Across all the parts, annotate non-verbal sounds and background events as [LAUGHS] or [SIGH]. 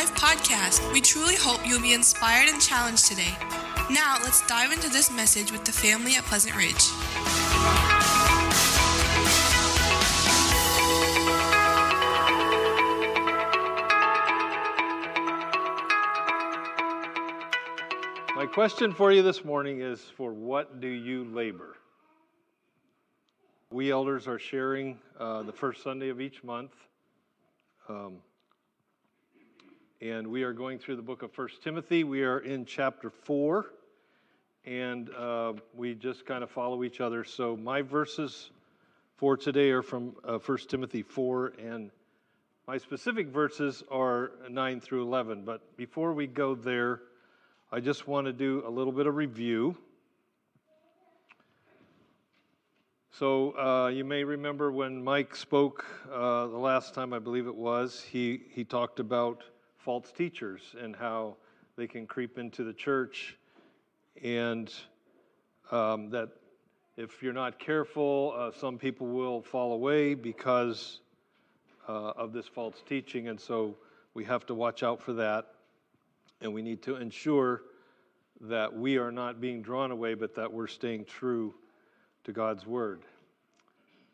Life podcast. We truly hope you'll be inspired and challenged today. Now, let's dive into this message with the family at Pleasant Ridge. My question for you this morning is for what do you labor? We elders are sharing uh, the first Sunday of each month. Um, and we are going through the book of First Timothy. We are in chapter 4, and uh, we just kind of follow each other. So my verses for today are from uh, 1 Timothy 4, and my specific verses are 9 through 11. But before we go there, I just want to do a little bit of review. So, uh, you may remember when Mike spoke uh, the last time, I believe it was, he, he talked about false teachers and how they can creep into the church, and um, that if you're not careful, uh, some people will fall away because uh, of this false teaching, and so we have to watch out for that and we need to ensure that we are not being drawn away, but that we're staying true to God's word.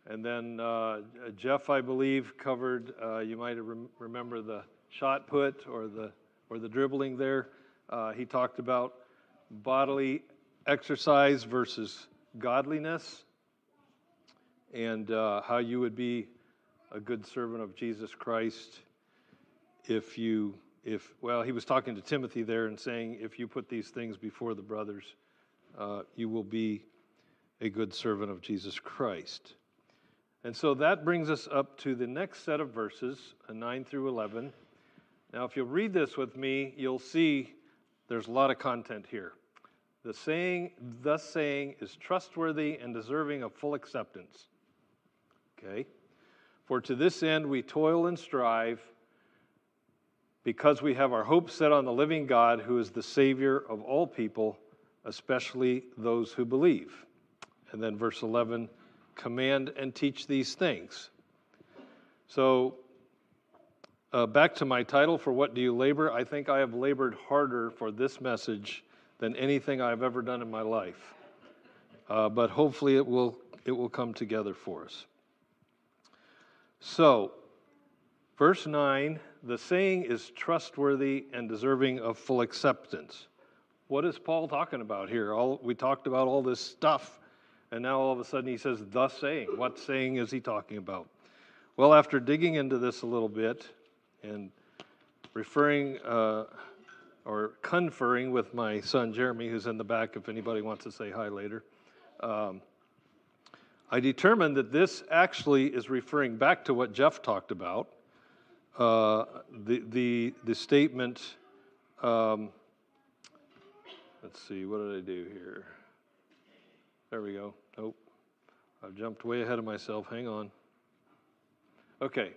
And then uh, Jeff, I believe, covered. Uh, you might rem- remember the shot put or the or the dribbling there. Uh, he talked about bodily exercise versus godliness, and uh, how you would be a good servant of Jesus Christ if you if well he was talking to timothy there and saying if you put these things before the brothers uh, you will be a good servant of jesus christ and so that brings us up to the next set of verses uh, 9 through 11 now if you'll read this with me you'll see there's a lot of content here the saying thus saying is trustworthy and deserving of full acceptance okay for to this end we toil and strive because we have our hope set on the living God, who is the Savior of all people, especially those who believe. And then verse 11 command and teach these things. So, uh, back to my title for What Do You Labor? I think I have labored harder for this message than anything I've ever done in my life. Uh, but hopefully it will, it will come together for us. So, verse 9 the saying is trustworthy and deserving of full acceptance. What is Paul talking about here? All, we talked about all this stuff, and now all of a sudden he says, the saying. What saying is he talking about? Well, after digging into this a little bit and referring uh, or conferring with my son Jeremy, who's in the back if anybody wants to say hi later, um, I determined that this actually is referring back to what Jeff talked about uh, the, the, the statement, um, let's see, what did I do here? There we go. Nope. I've jumped way ahead of myself. Hang on. Okay.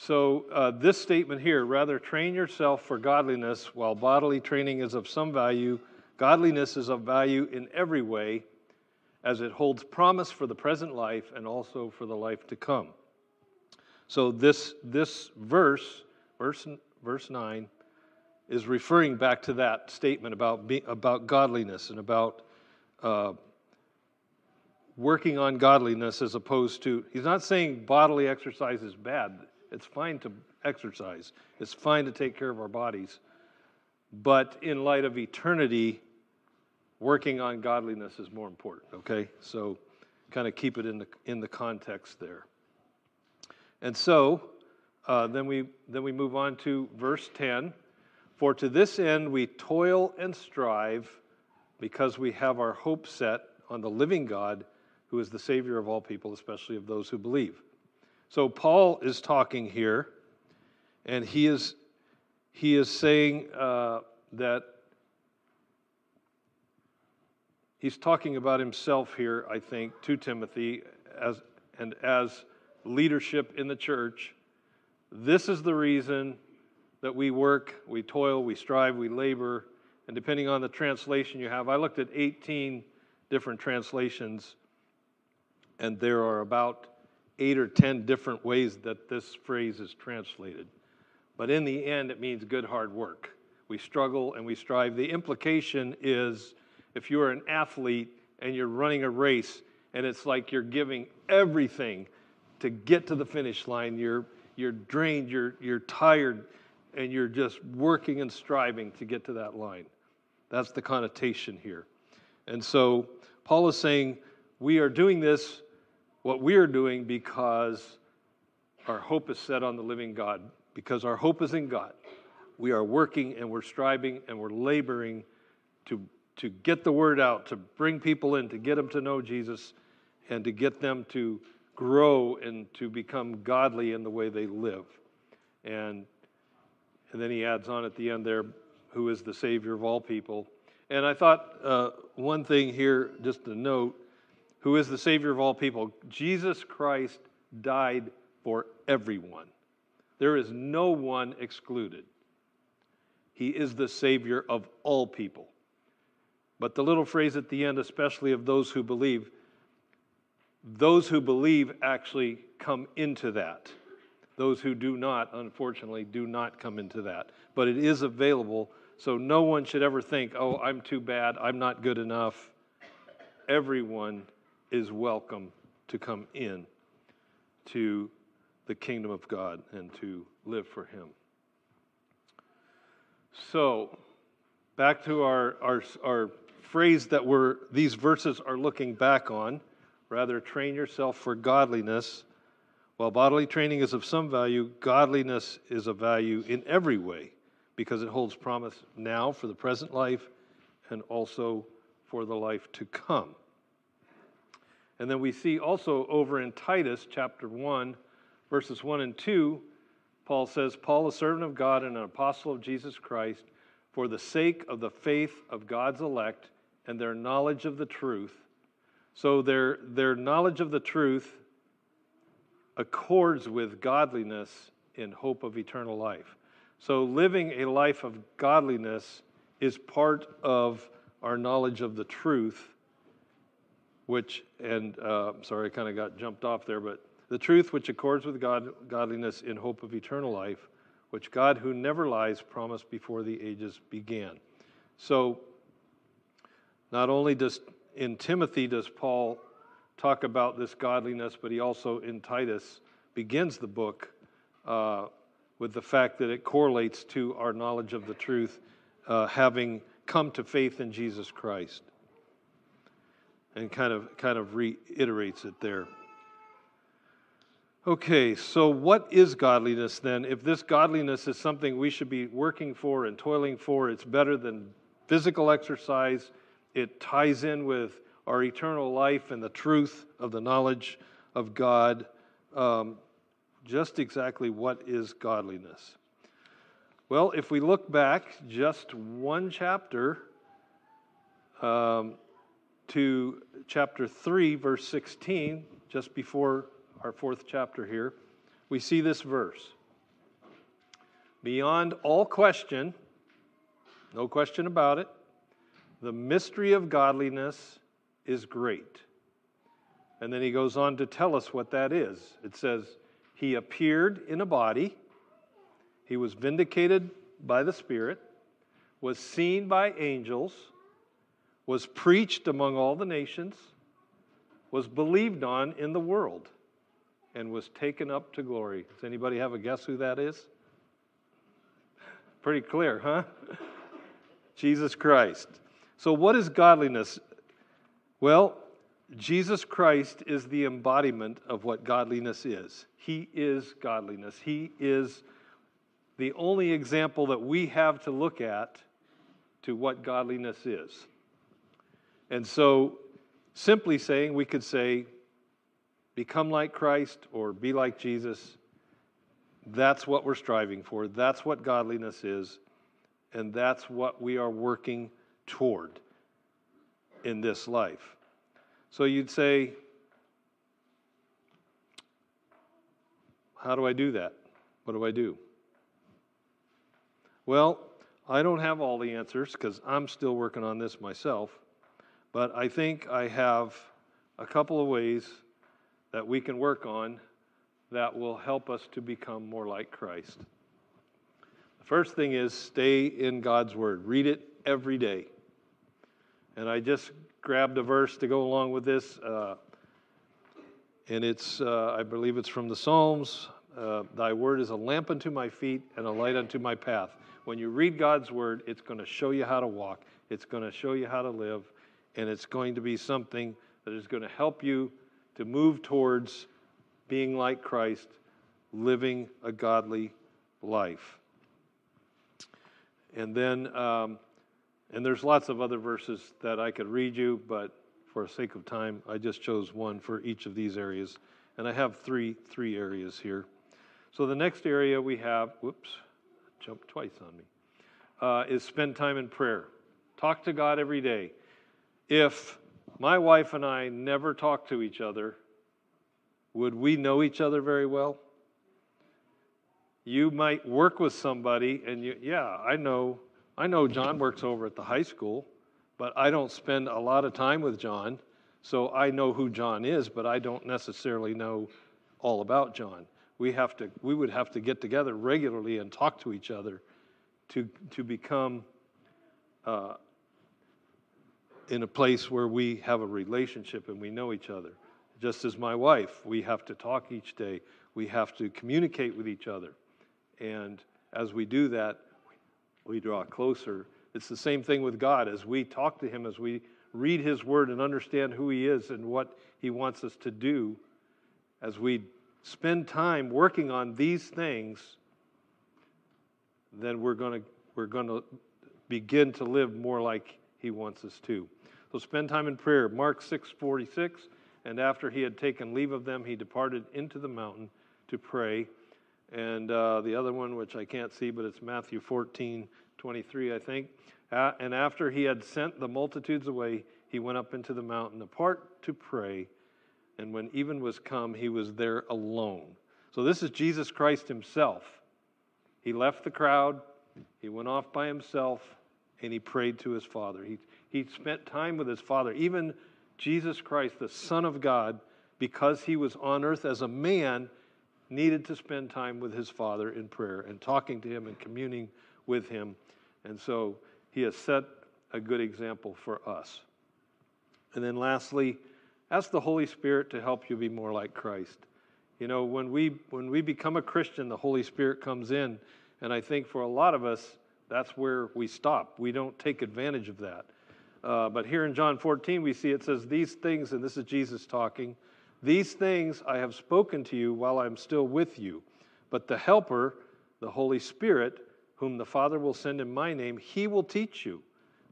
So, uh, this statement here rather train yourself for godliness, while bodily training is of some value, godliness is of value in every way, as it holds promise for the present life and also for the life to come. So this, this verse, verse, verse 9, is referring back to that statement about, be, about godliness and about uh, working on godliness as opposed to, he's not saying bodily exercise is bad. It's fine to exercise, it's fine to take care of our bodies. But in light of eternity, working on godliness is more important, okay? So kind of keep it in the, in the context there. And so uh, then, we, then we move on to verse 10. For to this end we toil and strive because we have our hope set on the living God who is the Savior of all people, especially of those who believe. So Paul is talking here, and he is, he is saying uh, that he's talking about himself here, I think, to Timothy as, and as leadership in the church. This is the reason that we work, we toil, we strive, we labor. And depending on the translation you have, I looked at 18 different translations, and there are about eight or 10 different ways that this phrase is translated. but in the end, it means good hard work. We struggle and we strive. The implication is if you're an athlete and you're running a race and it's like you're giving everything to get to the finish line, you're, you're drained, you're, you're tired, and you're just working and striving to get to that line. That's the connotation here. And so Paul is saying, we are doing this, what we are doing, because our hope is set on the living God, because our hope is in God. We are working and we're striving and we're laboring to, to get the word out, to bring people in, to get them to know Jesus, and to get them to grow and to become godly in the way they live. And, and then he adds on at the end there, who is the Savior of all people. And I thought uh, one thing here, just to note, who is the Savior of all people? Jesus Christ died for everyone. There is no one excluded. He is the Savior of all people. But the little phrase at the end, especially of those who believe, those who believe actually come into that. Those who do not, unfortunately, do not come into that. But it is available, so no one should ever think, oh, I'm too bad, I'm not good enough. Everyone is welcome to come in to the kingdom of God and to live for Him. So, back to our, our, our phrase that we're, these verses are looking back on. Rather, train yourself for godliness. While bodily training is of some value, godliness is of value in every way because it holds promise now for the present life and also for the life to come. And then we see also over in Titus chapter 1, verses 1 and 2, Paul says, Paul, a servant of God and an apostle of Jesus Christ, for the sake of the faith of God's elect and their knowledge of the truth. So their, their knowledge of the truth accords with godliness in hope of eternal life. So living a life of godliness is part of our knowledge of the truth, which, and uh, sorry, I kind of got jumped off there, but the truth which accords with God, godliness in hope of eternal life, which God, who never lies, promised before the ages began. So, not only does in Timothy does Paul talk about this godliness, but he also in Titus begins the book uh, with the fact that it correlates to our knowledge of the truth, uh, having come to faith in Jesus Christ, and kind of kind of reiterates it there. Okay, so what is godliness then? If this godliness is something we should be working for and toiling for, it's better than physical exercise. It ties in with our eternal life and the truth of the knowledge of God. Um, just exactly what is godliness? Well, if we look back just one chapter um, to chapter 3, verse 16, just before our fourth chapter here, we see this verse. Beyond all question, no question about it, the mystery of godliness is great. And then he goes on to tell us what that is. It says, He appeared in a body, he was vindicated by the Spirit, was seen by angels, was preached among all the nations, was believed on in the world and was taken up to glory. Does anybody have a guess who that is? Pretty clear, huh? [LAUGHS] Jesus Christ. So, what is godliness? Well, Jesus Christ is the embodiment of what godliness is. He is godliness. He is the only example that we have to look at to what godliness is. And so, simply saying, we could say, become like Christ or be like Jesus. That's what we're striving for. That's what godliness is. And that's what we are working toward in this life. So you'd say, How do I do that? What do I do? Well, I don't have all the answers because I'm still working on this myself, but I think I have a couple of ways that we can work on that will help us to become more like Christ. The First thing is stay in God's Word, read it every day. And I just grabbed a verse to go along with this. Uh, and it's, uh, I believe it's from the Psalms. Uh, Thy word is a lamp unto my feet and a light unto my path. When you read God's word, it's going to show you how to walk, it's going to show you how to live, and it's going to be something that is going to help you to move towards being like Christ, living a godly life. And then, um, and there's lots of other verses that I could read you, but for sake of time, I just chose one for each of these areas. And I have three, three areas here. So the next area we have, whoops, jumped twice on me, uh, is spend time in prayer. Talk to God every day. If my wife and I never talked to each other, would we know each other very well? You might work with somebody and you, yeah, I know, I know John works over at the high school, but I don't spend a lot of time with John. So I know who John is, but I don't necessarily know all about John. We have to we would have to get together regularly and talk to each other to to become uh, in a place where we have a relationship and we know each other. Just as my wife, we have to talk each day. We have to communicate with each other. And as we do that, we draw closer. It's the same thing with God. As we talk to Him, as we read His Word and understand who He is and what He wants us to do, as we spend time working on these things, then we're going to we're going to begin to live more like He wants us to. So spend time in prayer. Mark 6:46, and after he had taken leave of them, he departed into the mountain to pray. And uh, the other one, which I can't see, but it's Matthew 14, 23, I think. Uh, and after he had sent the multitudes away, he went up into the mountain apart to pray. And when even was come, he was there alone. So this is Jesus Christ himself. He left the crowd, he went off by himself, and he prayed to his Father. He, he spent time with his Father. Even Jesus Christ, the Son of God, because he was on earth as a man, needed to spend time with his Father in prayer and talking to him and communing with him. And so he has set a good example for us. And then lastly, ask the Holy Spirit to help you be more like Christ. You know, when we when we become a Christian, the Holy Spirit comes in, and I think for a lot of us, that's where we stop. We don't take advantage of that. Uh, but here in John 14, we see it says, These things, and this is Jesus talking, these things I have spoken to you while I'm still with you. But the Helper, the Holy Spirit, whom the Father will send in my name, he will teach you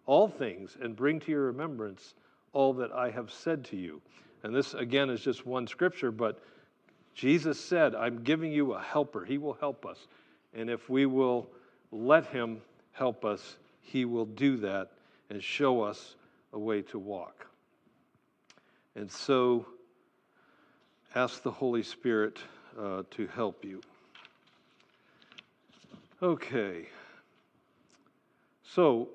all things and bring to your remembrance all that I have said to you. And this, again, is just one scripture, but Jesus said, I'm giving you a helper. He will help us. And if we will let him help us, he will do that and show us a way to walk. And so, ask the Holy Spirit uh, to help you. Okay. So,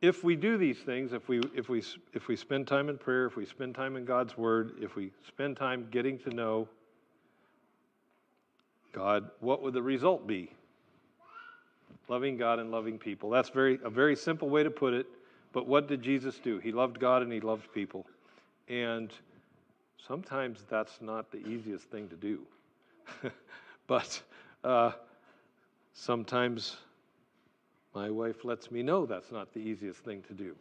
if we do these things, if we, if, we, if we spend time in prayer, if we spend time in God's Word, if we spend time getting to know God, what would the result be? Loving God and loving people. That's very, a very simple way to put it, but what did Jesus do? He loved God and he loved people. And sometimes that's not the easiest thing to do. [LAUGHS] but uh, sometimes my wife lets me know that's not the easiest thing to do.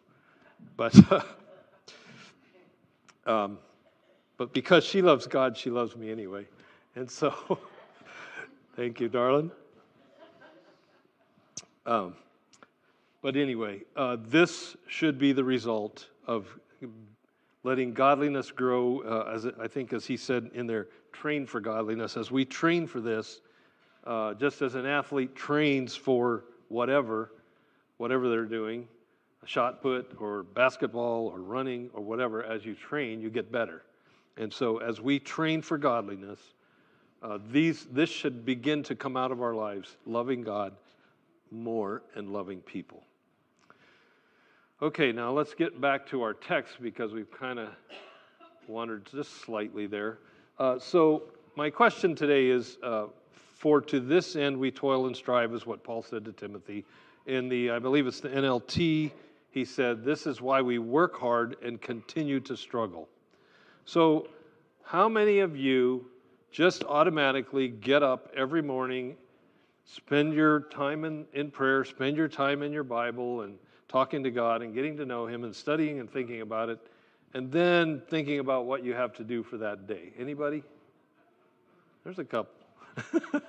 But, [LAUGHS] um, but because she loves God, she loves me anyway. And so, [LAUGHS] thank you, darling. Um, but anyway, uh, this should be the result of letting godliness grow, uh, as I think, as he said in there, train for godliness. As we train for this, uh, just as an athlete trains for whatever, whatever they're doing, a shot put or basketball or running or whatever, as you train, you get better. And so, as we train for godliness, uh, these, this should begin to come out of our lives, loving God more and loving people. Okay, now let's get back to our text because we've kind of wandered just slightly there. Uh, so, my question today is uh, For to this end we toil and strive, is what Paul said to Timothy. In the, I believe it's the NLT, he said, This is why we work hard and continue to struggle. So, how many of you just automatically get up every morning, spend your time in, in prayer, spend your time in your Bible and talking to God and getting to know Him and studying and thinking about it, and then thinking about what you have to do for that day? Anybody? There's a couple. [LAUGHS]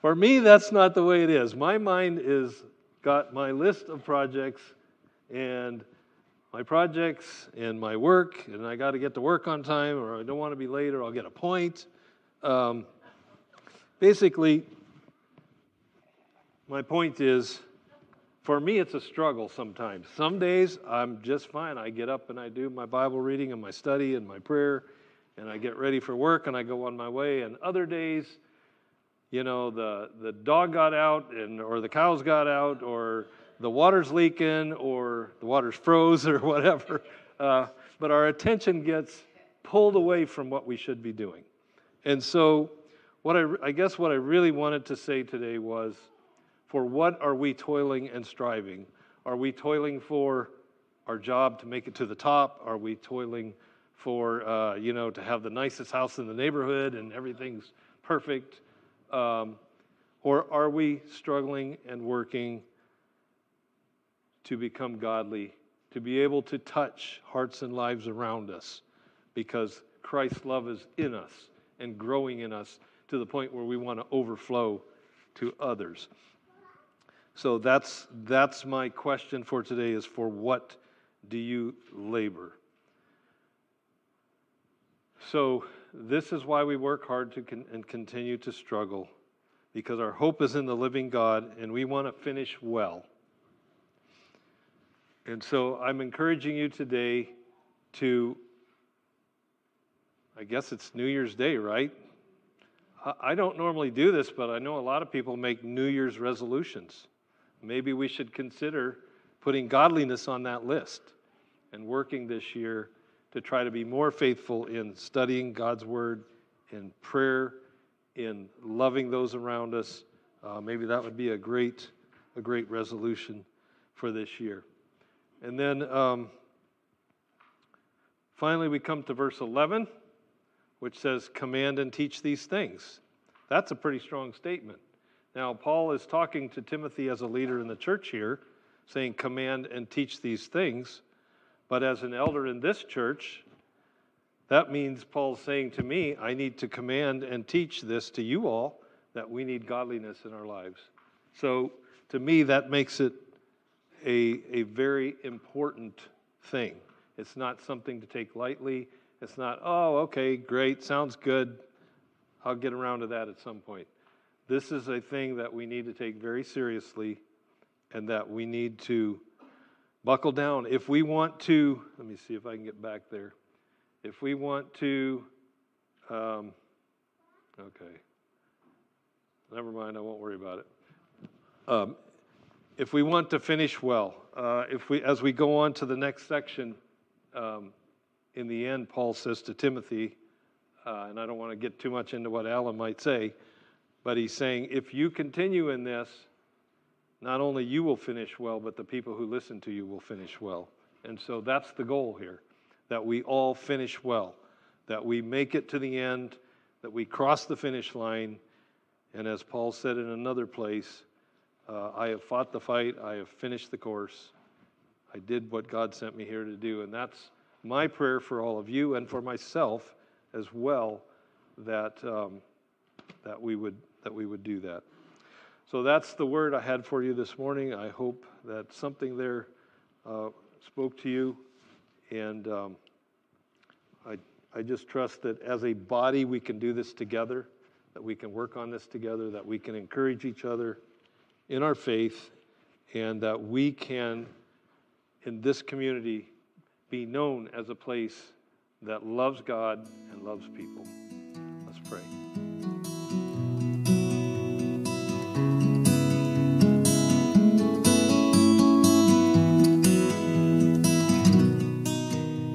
For me, that's not the way it is. My mind is got my list of projects and my projects and my work, and I got to get to work on time, or I don't want to be late, or I'll get a point. Um, basically, my point is for me, it's a struggle sometimes. Some days I'm just fine. I get up and I do my Bible reading and my study and my prayer, and I get ready for work and I go on my way. And other days, you know, the, the dog got out and or the cows got out or the water's leaking or the water's froze or [LAUGHS] whatever. Uh, but our attention gets pulled away from what we should be doing. And so, what I, I guess what I really wanted to say today was for what are we toiling and striving? Are we toiling for our job to make it to the top? Are we toiling for, uh, you know, to have the nicest house in the neighborhood and everything's perfect? Um, or are we struggling and working to become godly, to be able to touch hearts and lives around us because Christ's love is in us and growing in us to the point where we want to overflow to others? So that's, that's my question for today is for what do you labor? So this is why we work hard to con- and continue to struggle because our hope is in the living God and we want to finish well. And so I'm encouraging you today to, I guess it's New Year's Day, right? I don't normally do this, but I know a lot of people make New Year's resolutions. Maybe we should consider putting godliness on that list and working this year to try to be more faithful in studying God's Word, in prayer, in loving those around us. Uh, maybe that would be a great, a great resolution for this year. And then um, finally, we come to verse 11, which says, Command and teach these things. That's a pretty strong statement. Now, Paul is talking to Timothy as a leader in the church here, saying, Command and teach these things. But as an elder in this church, that means Paul's saying to me, I need to command and teach this to you all that we need godliness in our lives. So to me, that makes it a, a very important thing. It's not something to take lightly. It's not, oh, okay, great, sounds good. I'll get around to that at some point. This is a thing that we need to take very seriously and that we need to buckle down. If we want to, let me see if I can get back there. If we want to, um, okay, never mind, I won't worry about it. Um, if we want to finish well, uh, if we, as we go on to the next section, um, in the end, Paul says to Timothy, uh, and I don't want to get too much into what Alan might say, but he's saying, if you continue in this, not only you will finish well, but the people who listen to you will finish well. And so that's the goal here that we all finish well, that we make it to the end, that we cross the finish line. And as Paul said in another place, uh, I have fought the fight, I have finished the course, I did what God sent me here to do. And that's my prayer for all of you and for myself as well that, um, that we would that we would do that. So that's the word I had for you this morning. I hope that something there uh, spoke to you. And um, I, I just trust that as a body we can do this together, that we can work on this together, that we can encourage each other in our faith, and that we can, in this community, be known as a place that loves God and loves people. Let's pray.